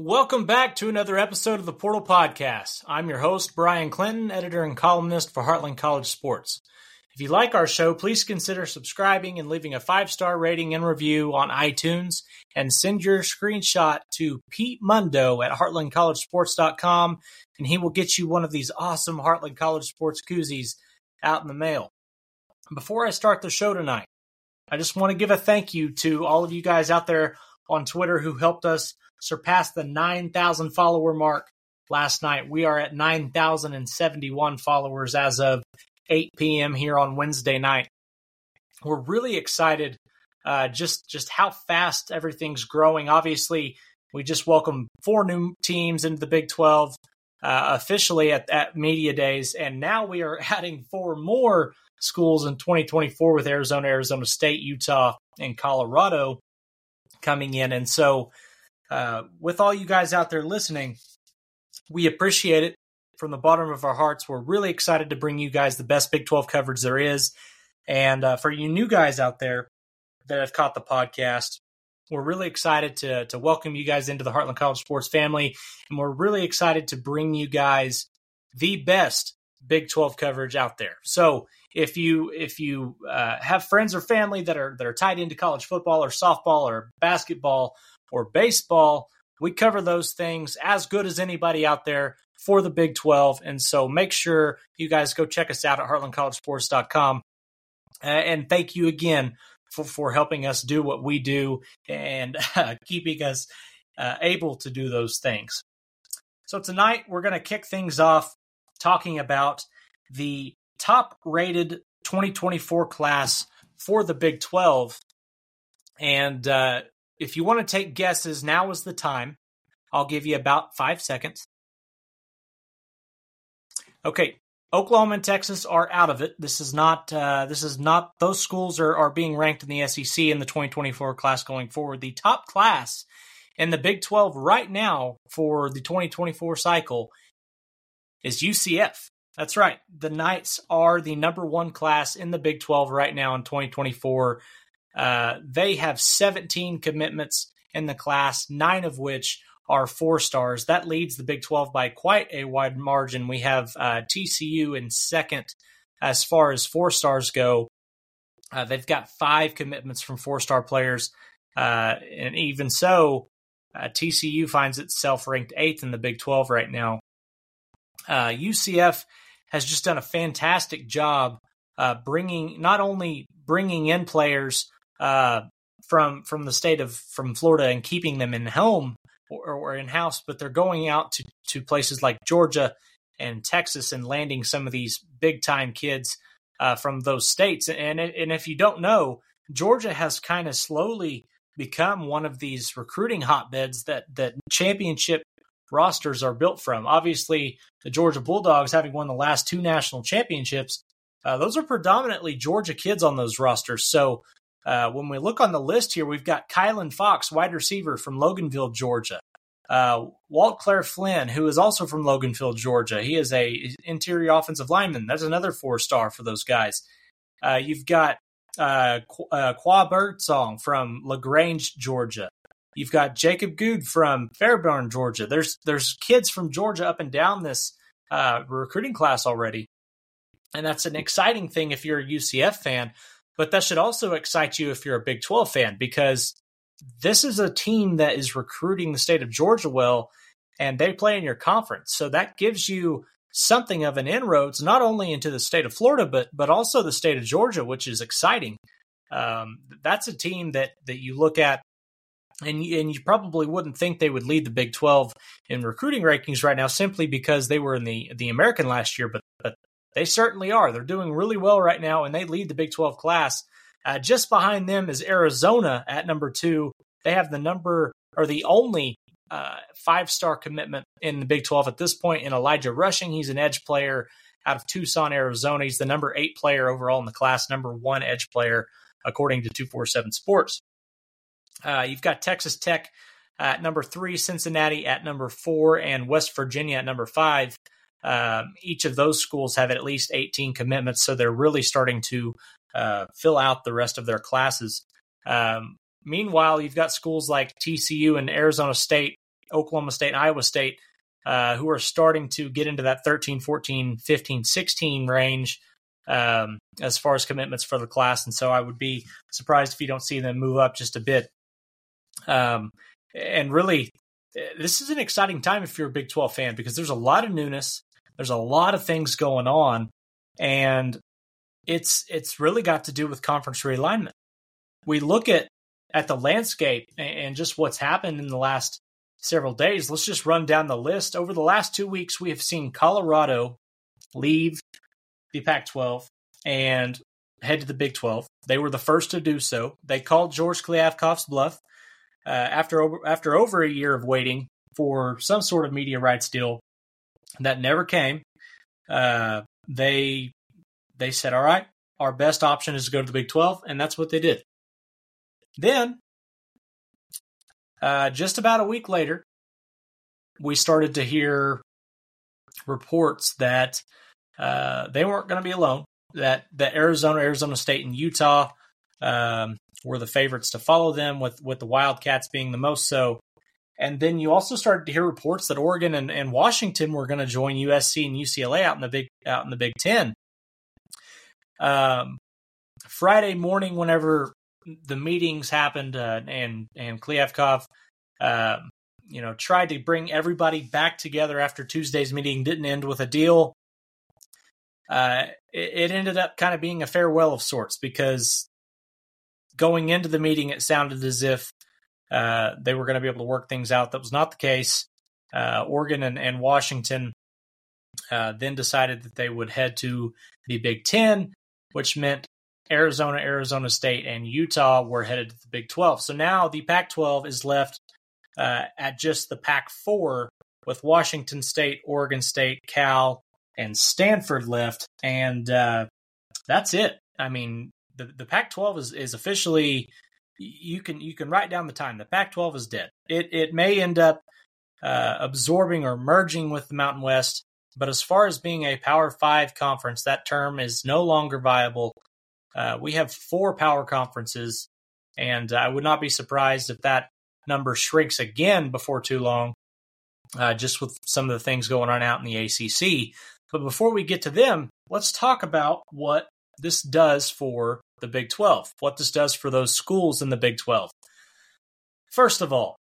Welcome back to another episode of the Portal Podcast. I'm your host, Bryan Clinton, editor and columnist for Heartland College Sports. If you like our show, please consider subscribing and leaving a five star rating and review on iTunes and send your screenshot to Pete Mundo at heartlandcollegesports.com and he will get you one of these awesome Heartland College Sports koozies out in the mail. Before I start the show tonight, I just want to give a thank you to all of you guys out there on Twitter who helped us surpass the 9,000 follower mark last night. We are at 9,071 followers as of 8 p.m. here on Wednesday night. We're really excited uh, just just how fast everything's growing. Obviously, we just welcomed four new teams into the Big 12 uh, officially at, at media days, and now we are adding four more schools in 2024 with Arizona, Arizona State, Utah, and Colorado coming in. And so, uh, with all you guys out there listening, we appreciate it from the bottom of our hearts. We're really excited to bring you guys the best Big 12 coverage there is. And uh, for you new guys out there that have caught the podcast, we're really excited to, to welcome you guys into the Heartland College Sports family. And we're really excited to bring you guys the best Big 12 coverage out there. So if you if you uh, have friends or family that are that are tied into college football or softball or basketball or baseball, we cover those things as good as anybody out there for the Big 12. And so make sure you guys go check us out at heartlandcollegesports.com. And thank you again for, for helping us do what we do and uh, keeping us uh, able to do those things. So tonight we're going to kick things off talking about the top rated 2024 class for the Big 12. And uh, if you want to take guesses, now is the time. I'll give you about five seconds. Okay, Oklahoma and Texas are out of it. This is not. Uh, this is not. Those schools are are being ranked in the SEC in the 2024 class going forward. The top class in the Big 12 right now for the 2024 cycle is UCF. That's right. The Knights are the number one class in the Big 12 right now in 2024. Uh, they have 17 commitments in the class, nine of which are four stars. That leads the Big 12 by quite a wide margin. We have uh, TCU in second as far as four stars go. Uh, they've got five commitments from four star players. Uh, and even so, uh, TCU finds itself ranked eighth in the Big 12 right now. UCF uh, has just done a fantastic job bringing not only bringing in players uh, from from the state of from Florida and keeping them in home or, or in house, but they're going out to to places like Georgia and Texas and landing some of these big time kids uh, from those states. And and if you don't know, Georgia has kind of slowly become one of these recruiting hotbeds that that championship rosters are built from. Obviously, the Georgia Bulldogs, having won the last two national championships, uh, those are predominantly Georgia kids on those rosters. So uh, when we look on the list here, we've got Kylan Fox, wide receiver from Loganville, Georgia. Uh, Waltclaire Flynn, who is also from Loganville, Georgia. He is a interior offensive lineman. That's another four star for those guys. Uh, you've got uh, Qu- uh, Qua Birdsong from Lagrange, Georgia. You've got Jacob Good from Fairburn, Georgia. There's there's kids from Georgia up and down this uh, recruiting class already, and that's an exciting thing if you're a UCF fan. But that should also excite you if you're a Big 12 fan because this is a team that is recruiting the state of Georgia well, and they play in your conference. So that gives you something of an inroads not only into the state of Florida, but but also the state of Georgia, which is exciting. Um, that's a team that that you look at and and you probably wouldn't think they would lead the Big 12 in recruiting rankings right now simply because they were in the the American last year, but but they certainly are. They're doing really well right now, and they lead the Big 12 class. Uh, just behind them is Arizona at number two. They have the number or the only uh, five star commitment in the Big 12 at this point in Elijah Rushing. He's an edge player out of Tucson, Arizona. He's the number eight player overall in the class, number one edge player according to 247 Sports. Uh, you've got Texas Tech at number three, Cincinnati at number four, and West Virginia at number five. Um, each of those schools have at least 18 commitments, so they're really starting to uh, fill out the rest of their classes. Um, meanwhile, you've got schools like TCU and Arizona State Oklahoma State, Iowa State, uh, who are starting to get into that 13, 14, 15, 16 range um, as far as commitments for the class. And so I would be surprised if you don't see them move up just a bit. Um, and really, this is an exciting time if you're a Big 12 fan because there's a lot of newness, there's a lot of things going on, and it's it's really got to do with conference realignment. We look at at the landscape and just what's happened in the last several days. Let's just run down the list. Over the last two weeks, we have seen Colorado leave the Pac 12 and head to the Big 12. They were the first to do so. They called George Kliavkoff's bluff uh, after, over, after over a year of waiting for some sort of media rights deal that never came. Uh, they they said, "All right, our best option is to go to the Big 12," and that's what they did. Then, uh, just about a week later, we started to hear reports that uh, they weren't going to be alone. That that Arizona, Arizona State, and Utah um, were the favorites to follow them, with with the Wildcats being the most so. And then you also started to hear reports that Oregon and, and Washington were going to join USC and UCLA out in the big out in the Big Ten. Um, Friday morning, whenever the meetings happened, uh, and and Kliavkoff, uh, you know, tried to bring everybody back together after Tuesday's meeting didn't end with a deal. Uh, it, it ended up kind of being a farewell of sorts because going into the meeting, it sounded as if uh, they were going to be able to work things out. That was not the case. Uh, Oregon and, and Washington uh, then decided that they would head to the Big Ten, which meant Arizona, Arizona State, and Utah were headed to the Big 12. So now the Pac 12 is left uh, at just the Pac 4 with Washington State, Oregon State, Cal, and Stanford left. And uh, that's it. I mean, the, the Pac 12 is, is officially. You can you can write down the time. The Pac-12 is dead. It it may end up uh, absorbing or merging with the Mountain West, but as far as being a Power Five conference, that term is no longer viable. Uh, we have four power conferences, and I would not be surprised if that number shrinks again before too long, uh, just with some of the things going on out in the ACC. But before we get to them, let's talk about what this does for the Big 12, what this does for those schools in the Big 12. First of all,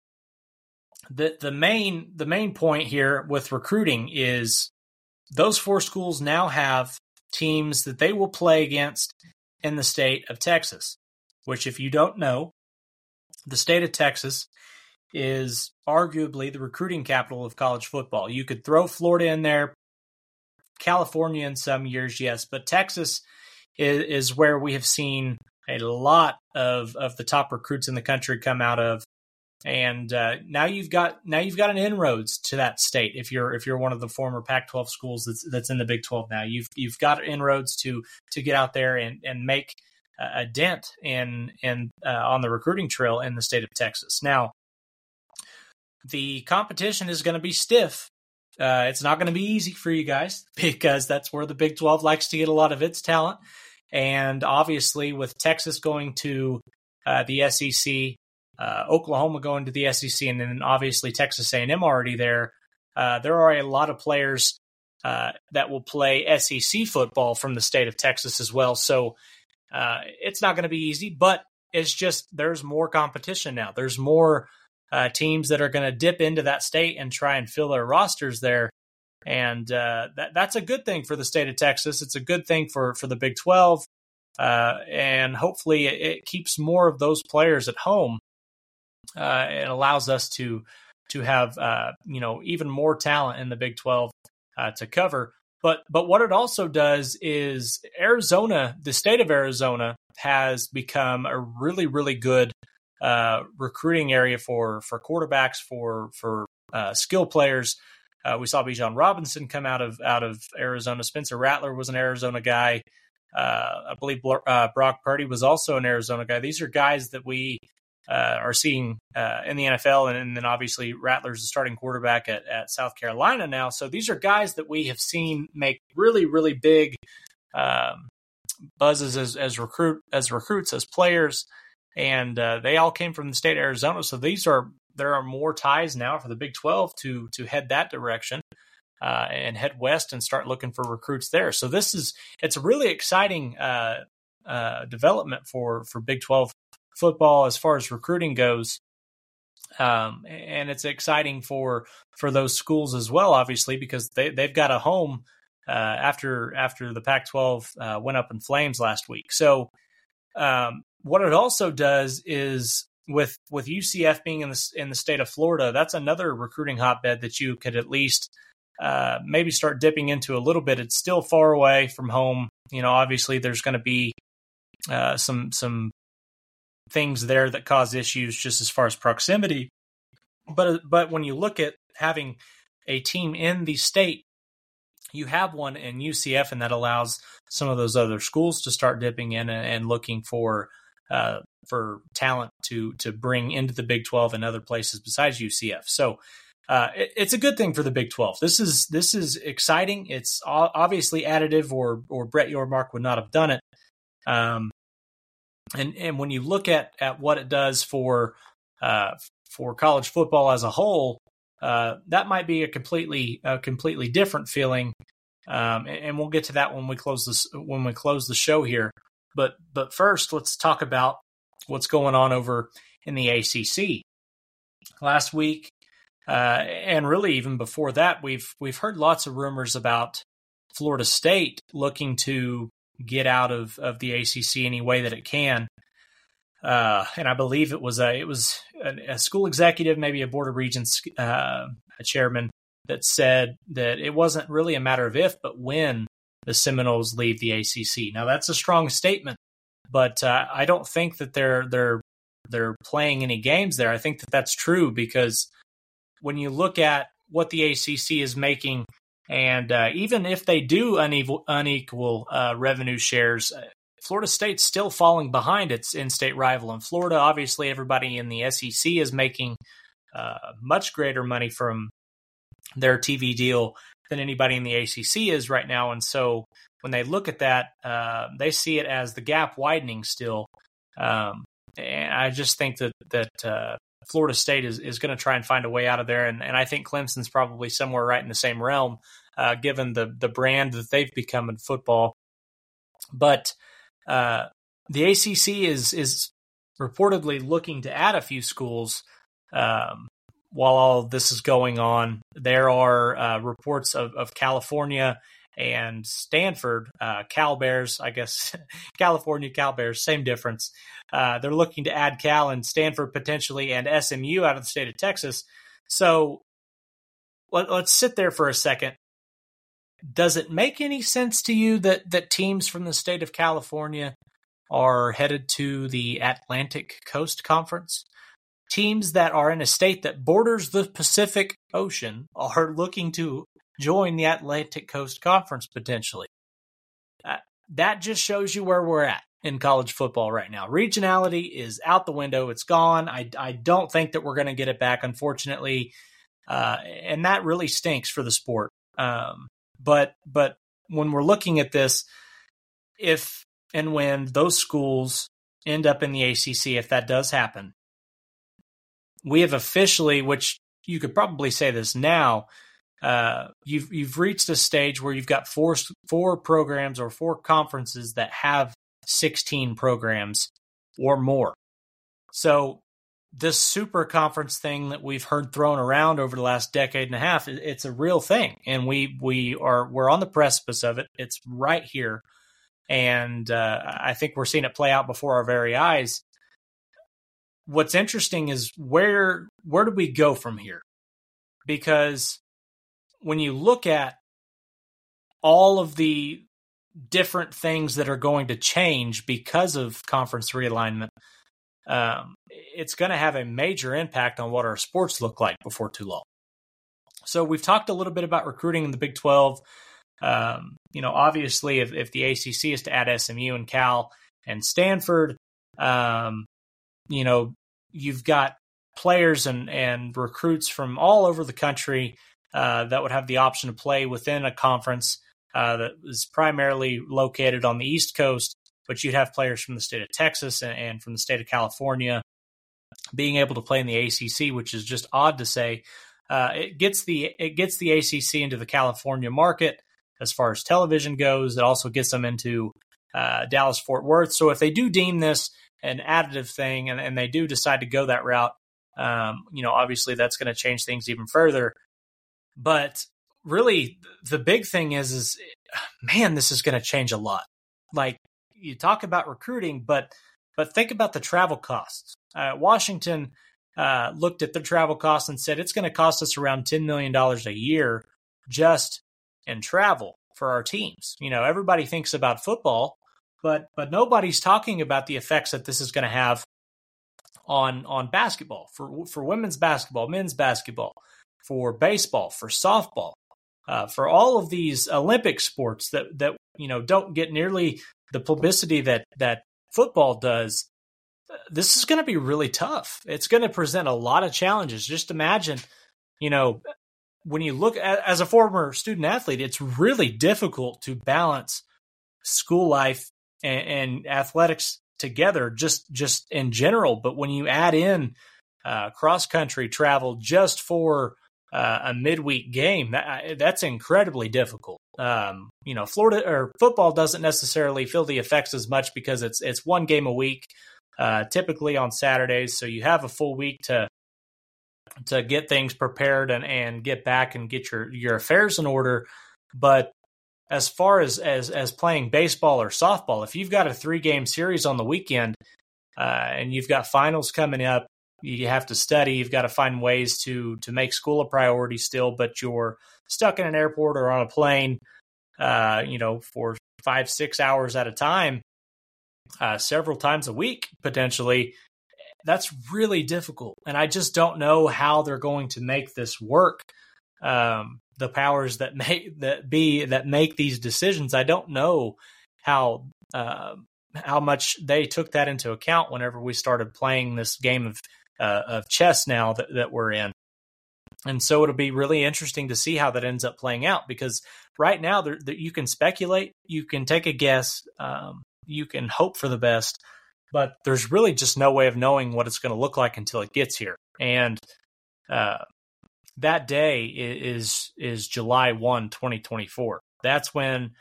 the the main the main point here with recruiting is those four schools now have teams that they will play against in the state of Texas, which, if you don't know, the state of Texas is arguably the recruiting capital of college football. You could throw Florida in there, California in some years, yes, but Texas is, is where we have seen a lot of, of the top recruits in the country come out of and uh, now you've got now you've got an inroads to that state if you're if you're one of the former Pac-12 schools that's that's in the Big 12 now you've you've got inroads to to get out there and and make a dent in in uh, on the recruiting trail in the state of Texas. Now, the competition is going to be stiff. Uh, it's not going to be easy for you guys because that's where the Big 12 likes to get a lot of its talent. And obviously, with Texas going to uh, the SEC, uh, Oklahoma going to the SEC, and then obviously Texas A&M already there. Uh, there are a lot of players uh, that will play SEC football from the state of Texas as well. So uh, it's not going to be easy, but it's just there's more competition now. There's more uh, teams that are going to dip into that state and try and fill their rosters there. And uh, that, that's a good thing for the state of Texas. It's a good thing for, for the Big 12. and hopefully it, it keeps more of those players at home uh, it allows us to to have uh, you know even more talent in the Big Twelve uh, to cover. But but what it also does is Arizona, the state of Arizona, has become a really really good uh, recruiting area for for quarterbacks for for uh, skill players. Uh, we saw Bijan Robinson come out of out of Arizona. Spencer Rattler was an Arizona guy. Uh, I believe uh, Brock Purdy was also an Arizona guy. These are guys that we uh, are seeing uh, in the NFL, and, and, then obviously Rattler's the starting quarterback at, at South Carolina now. So these are guys that we have seen make really, really big um, buzzes as, as recruit as recruits as players, and uh, they all came from the state of Arizona. So these are there are more ties now for the Big 12 to to head that direction uh, and head west and start looking for recruits there. So this is it's a really exciting uh, uh, development for for Big 12 football as far as recruiting goes. Um, and it's exciting for for those schools as well, obviously, because they they've got a home uh, after after the Pac-12 uh, went up in flames last week. So um, what it also does is with with UCF being in the in the state of Florida, that's another recruiting hotbed that you could at least uh, maybe start dipping into a little bit. It's still far away from home. You know, obviously there's going to be uh, some some things there that cause issues just as far as proximity. But but when you look at having a team in the state, you have one in UCF, and that allows some of those other schools to start dipping in and, and looking for uh, for talent to to bring into the Big Twelve and other places besides UCF. So. Uh, it, it's a good thing for the Big Twelve. This is this is exciting. It's obviously additive, or or Brett Yormark would not have done it. Um, and and when you look at at what it does for uh, for college football as a whole, uh, that might be a completely a completely different feeling. Um, and, and, we'll get to that when we close this when we close the show here. But but first, let's talk about what's going on over in the ACC. Last week, uh, and really even before that, we've we've heard lots of rumors about Florida State looking to get out of, of the ACC any way that it can. Uh, and I believe it was a it was a, a school executive, maybe a board of regents uh, chairman, that said that it wasn't really a matter of if, but when the Seminoles leave the ACC. Now that's a strong statement, but uh, I don't think that they're they're they're playing any games there. I think that that's true because when you look at what the ACC is making and uh, even if they do unequal, uh, revenue shares, uh, Florida State's still falling behind its in-state rival. In Florida, obviously, everybody in the SEC is making uh, much greater money from their TV deal than anybody in the ACC is right now. And so when they look at that, uh, they see it as the gap widening still. Um, and I just think that that uh, Florida State is, is going to try and find a way out of there. And, and I think Clemson's probably somewhere right in the same realm, uh, given the, the brand that they've become in football. But uh, the ACC is, is reportedly looking to add a few schools um, while all this is going on. There are uh, reports of, of California and Stanford, uh, Cal Bears, I guess California Cal Bears, same difference. Uh, they're looking to add Cal and Stanford potentially and SMU out of the state of Texas. So let, us sit there for a second. Does it make any sense to you that that teams from the state of California are headed to the Atlantic Coast Conference? Teams that are in a state that borders the Pacific Ocean are looking to join the Atlantic Coast Conference potentially. Uh, that just shows you where we're at in college football right now. Regionality is out the window. It's gone. I, I don't think that we're going to get it back, unfortunately. Uh, and that really stinks for the sport. Um, but, but when we're looking at this, if and when those schools end up in the ACC, if that does happen, we have officially, which you could probably say this now, uh, you've you've reached a stage where you've got four four programs or four conferences that have 16 programs or more. So this super conference thing that we've heard thrown around over the last decade and a half, it's a real thing, and we we are we're on the precipice of it. It's right here, and uh, I think we're seeing it play out before our very eyes. What's interesting is where where do we go from here? Because when you look at all of the different things that are going to change because of conference realignment, um, it's going to have a major impact on what our sports look like before too long. So we've talked a little bit about recruiting in the Big 12. Um, you know, obviously, if, if the ACC is to add SMU and Cal and Stanford, um, you know, you've got players and, and recruits from all over the country uh, that would have the option to play within a conference uh, that is primarily located on the East Coast, but you'd have players from the state of Texas and, and from the state of California being able to play in the ACC, which is just odd to say. Uh, it gets the it gets the ACC into the California market as far as television goes. It also gets them into uh, Dallas Fort Worth. So if they do deem this an additive thing and, and they do decide to go that route, um, you know, obviously that's going to change things even further. But really, the big thing is, is man, this is going to change a lot. Like you talk about recruiting, but but think about the travel costs. Uh, Washington uh, looked at the travel costs and said it's going to cost us around $10 million a year just in travel for our teams. You know, everybody thinks about football, but but nobody's talking about the effects that this is going to have on on basketball for for women's basketball, men's basketball, for baseball, for softball, uh, for all of these Olympic sports that that you know don't get nearly the publicity that that football does this is going to be really tough. It's going to present a lot of challenges. Just imagine, you know, when you look at, as a former student athlete, it's really difficult to balance school life and, and athletics together, just just in general. But when you add in uh, cross country travel just for uh, a midweek game, that, that's incredibly difficult. Um, you know, Florida or football doesn't necessarily feel the effects as much because it's it's one game a week uh, typically on Saturdays. So you have a full week to to get things prepared and, and get back and get your, your affairs in order. But as far as, as as playing baseball or softball, if you've got a three game series on the weekend uh, and you've got finals coming up, you have to study. You've got to find ways to to make school a priority still, but you're stuck in an airport or on a plane, uh, you know, for five six hours at a time uh, several times a week potentially. That's really difficult, and I just don't know how they're going to make this work. Um, the powers that make that be that make these decisions, I don't know how uh, how much they took that into account whenever we started playing this game of uh, of chess now that, that we're in. And so it'll be really interesting to see how that ends up playing out because right now there, there, you can speculate, you can take a guess, um, you can hope for the best, but there's really just no way of knowing what it's going to look like until it gets here. And uh, that day is is July 1, 2024. That's when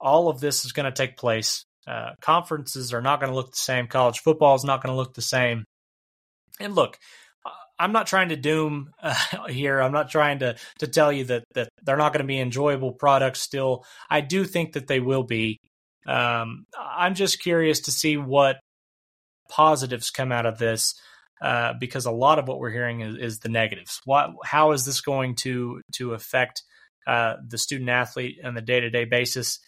all of this is going to take place. Uh, conferences are not going to look the same. College football is not going to look the same. And look, I'm not trying to doom uh, here. I'm not trying to to tell you that that they're not going to be enjoyable products. Still, I do think that they will be. Um, I'm just curious to see what positives come out of this uh, because a lot of what we're hearing is, is, the negatives. What, how is this going to to affect uh, the student athlete on the day to day basis?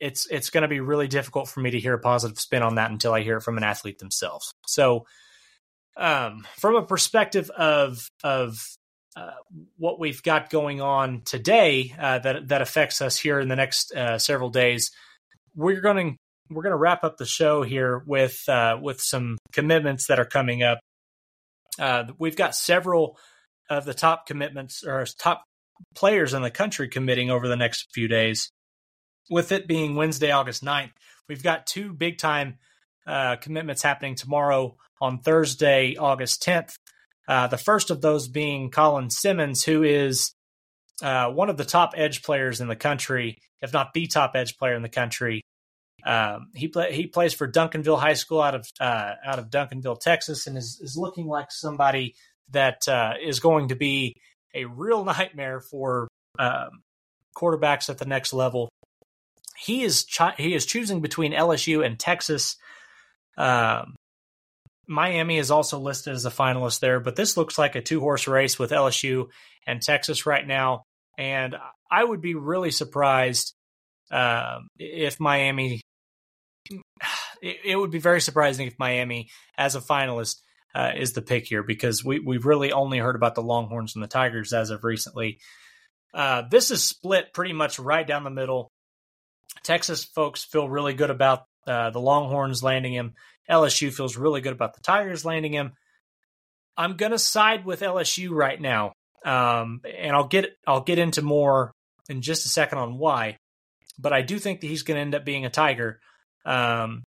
It's it's going to be really difficult for me to hear a positive spin on that until I hear it from an athlete themselves. So, um, from a perspective of of uh, what we've got going on today uh, that that affects us here in the next uh, several days, we're going we're going to wrap up the show here with uh, with some commitments that are coming up. Uh, we've got several of the top commitments or top players in the country committing over the next few days. With it being Wednesday, August 9th, we've got two big time uh, commitments happening tomorrow on Thursday, August 10th. Uh, the first of those being Colin Simmons, who is uh, one of the top edge players in the country, if not the top edge player in the country. Um, he play, he plays for Duncanville High School out of uh, out of Duncanville, Texas, and is, is looking like somebody that uh, is going to be a real nightmare for um, quarterbacks at the next level. He is he is choosing between LSU and Texas. Um, Miami is also listed as a finalist there, but this looks like a two horse race with LSU and Texas right now. And I would be really surprised um, if Miami it, it, would be very surprising if Miami, as a finalist, uh, is the pick here because we we've really only heard about the Longhorns and the Tigers as of recently. Uh, this is split pretty much right down the middle. Texas folks feel really good about uh, the Longhorns landing him. LSU feels really good about the Tigers landing him. I'm gonna side with LSU right now, um, and I'll get I'll get into more in just a second on why. But I do think that he's going to end up being a Tiger. Um,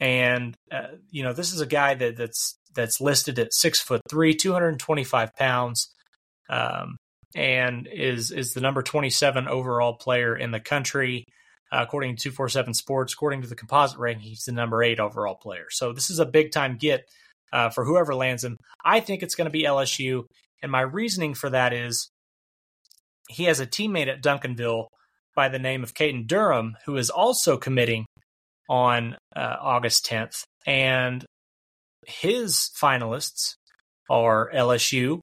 and uh, you know, this is a guy that that's that's listed at six foot three, 225 pounds, um, and is is the number 27 overall player in the country. Uh, according to 247 Sports, according to the composite ranking, he's the number eight overall player. So this is a big time get uh, for whoever lands him. I think it's going to be LSU. And my reasoning for that is he has a teammate at Duncanville by the name of Caden Durham, who is also committing on uh, August 10th. And his finalists are LSU,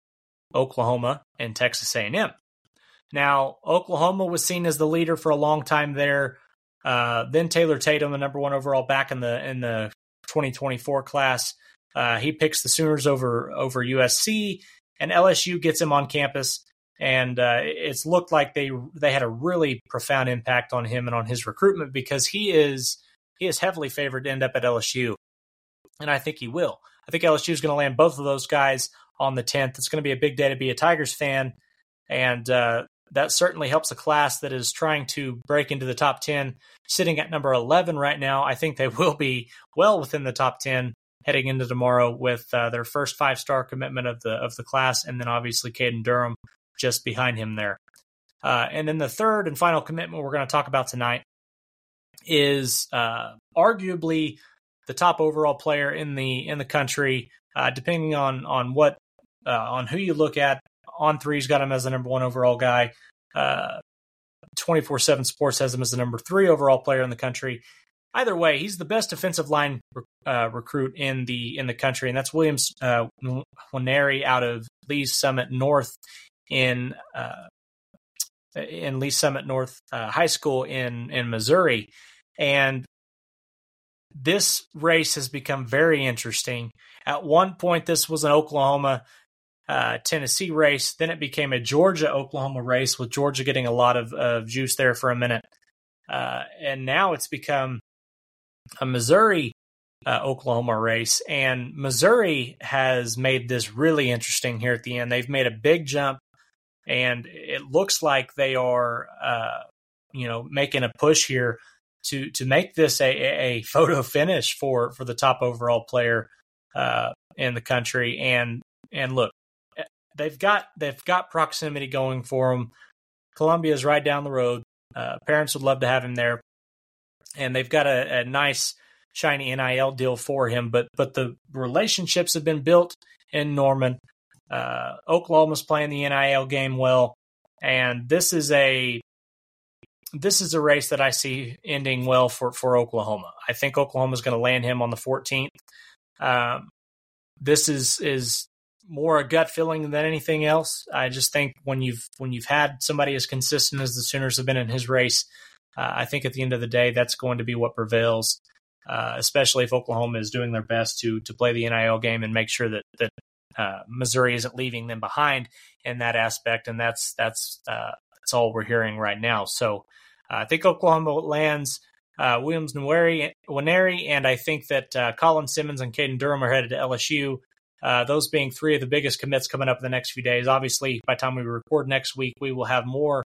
Oklahoma, and Texas A&M. Now, Oklahoma was seen as the leader for a long time there. Uh, then Taylor Tatum, the number one overall back in the in the 2024 class, uh, he picks the Sooners over over USC, and LSU gets him on campus. And uh, it's looked like they they had a really profound impact on him and on his recruitment because he is he is heavily favored to end up at LSU, and I think he will. I think LSU is going to land both of those guys on the 10th. It's going to be a big day to be a Tigers fan, and uh, that certainly helps a class that is trying to break into the top 10, sitting at number 11 right now. I think they will be well within the top 10 heading into tomorrow with uh, their first five star commitment of the of the class, and then obviously Caden Durham just behind him there. Uh, and then the third and final commitment we're going to talk about tonight is uh, arguably the top overall player in the in the country, uh, depending on on what uh, on who you look at. On three's got him as the number one overall guy. Uh, 24 7 Sports has him as the number three overall player in the country either way, he's the best defensive line uh, recruit in the in the country, and that's Williams uh, Nwaneri out of Lee's Summit North in uh, in Lee's Summit North High School in in Missouri, and this race has become very interesting. At one point, this was an Oklahoma. Uh, Tennessee race. Then it became a Georgia Oklahoma race, with Georgia getting a lot of, of juice there for a minute. Uh, and now it's become a Missouri uh, Oklahoma race, and Missouri has made this really interesting here at the end. They've made a big jump, and it looks like they are, uh, you know, making a push here to to make this a, a photo finish for for the top overall player uh, in the country. And and look, eh, they've got they've got proximity going for them. Columbia is right down the road. Uh, parents would love to have him there and they've got a, a nice shiny NIL deal for him. But but the relationships have been built in Norman. Uh, Oklahoma's playing the NIL game well, and this is a this is a race that I see ending well for for Oklahoma. I think Oklahoma is going to land him on the 14th. Um, this is is more a gut feeling than anything else. I just think when you've when you've had somebody as consistent as the Sooners have been in his race, uh, I think at the end of the day, that's going to be what prevails, uh, especially if Oklahoma is doing their best to to play the NIL game and make sure that that uh, Missouri isn't leaving them behind in that aspect. And that's that's uh, that's all we're hearing right now. So I think Oklahoma lands. Uh, Williams Nwaneri, and I think that Colin Simmons and Caden Durham are headed to LSU. Uh, those being three of the biggest commits coming up in the next few days. Obviously, by the time we record next week, we will have more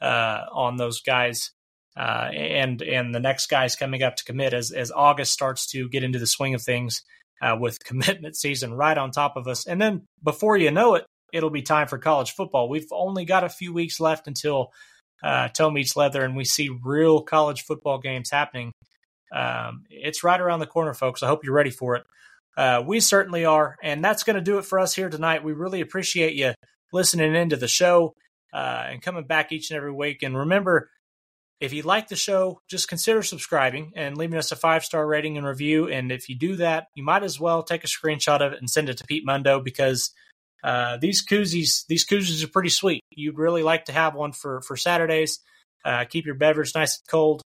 uh, on those guys uh, and and the next guy's coming up to commit as as August starts to get into the swing of things uh, with commitment season right on top of us, and then before you know it, it'll be time for college football. We've only got a few weeks left until uh, toe meets leather, and we see real college football games happening. Um, it's right around the corner, folks. I hope you're ready for it. Uh, we certainly are, and that's going to do it for us here tonight. We really appreciate you listening into the show uh, and coming back each and every week. And remember, if you like the show, just consider subscribing and leaving us a five star rating and review. And if you do that, you might as well take a screenshot of it and send it to Pete Mundo because uh, these koozies, these koozies are pretty sweet. You'd really like to have one for for Saturdays. Uh, keep your beverage nice and cold.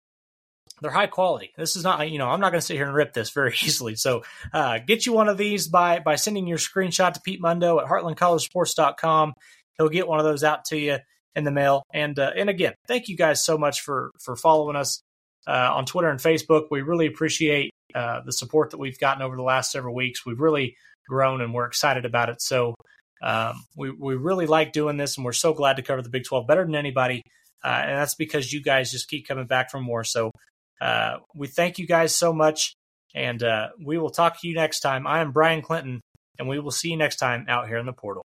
They're high quality. This is not, you know, I'm not going to sit here and rip this very easily. So, uh, get you one of these by by sending your screenshot to Pete Mundo at heartlandcollegesports.com. He'll get one of those out to you in the mail. And uh, and again, thank you guys so much for for following us uh, on Twitter and Facebook. We really appreciate uh, the support that we've gotten over the last several weeks. We've really grown, and we're excited about it. So um, we we really like doing this, and we're so glad to cover the Big Twelve better than anybody. Uh, and that's because you guys just keep coming back for more. So uh, we thank you guys so much, and uh, we will talk to you next time. I am Bryan Clinton. and we will see you next time out here in the portal.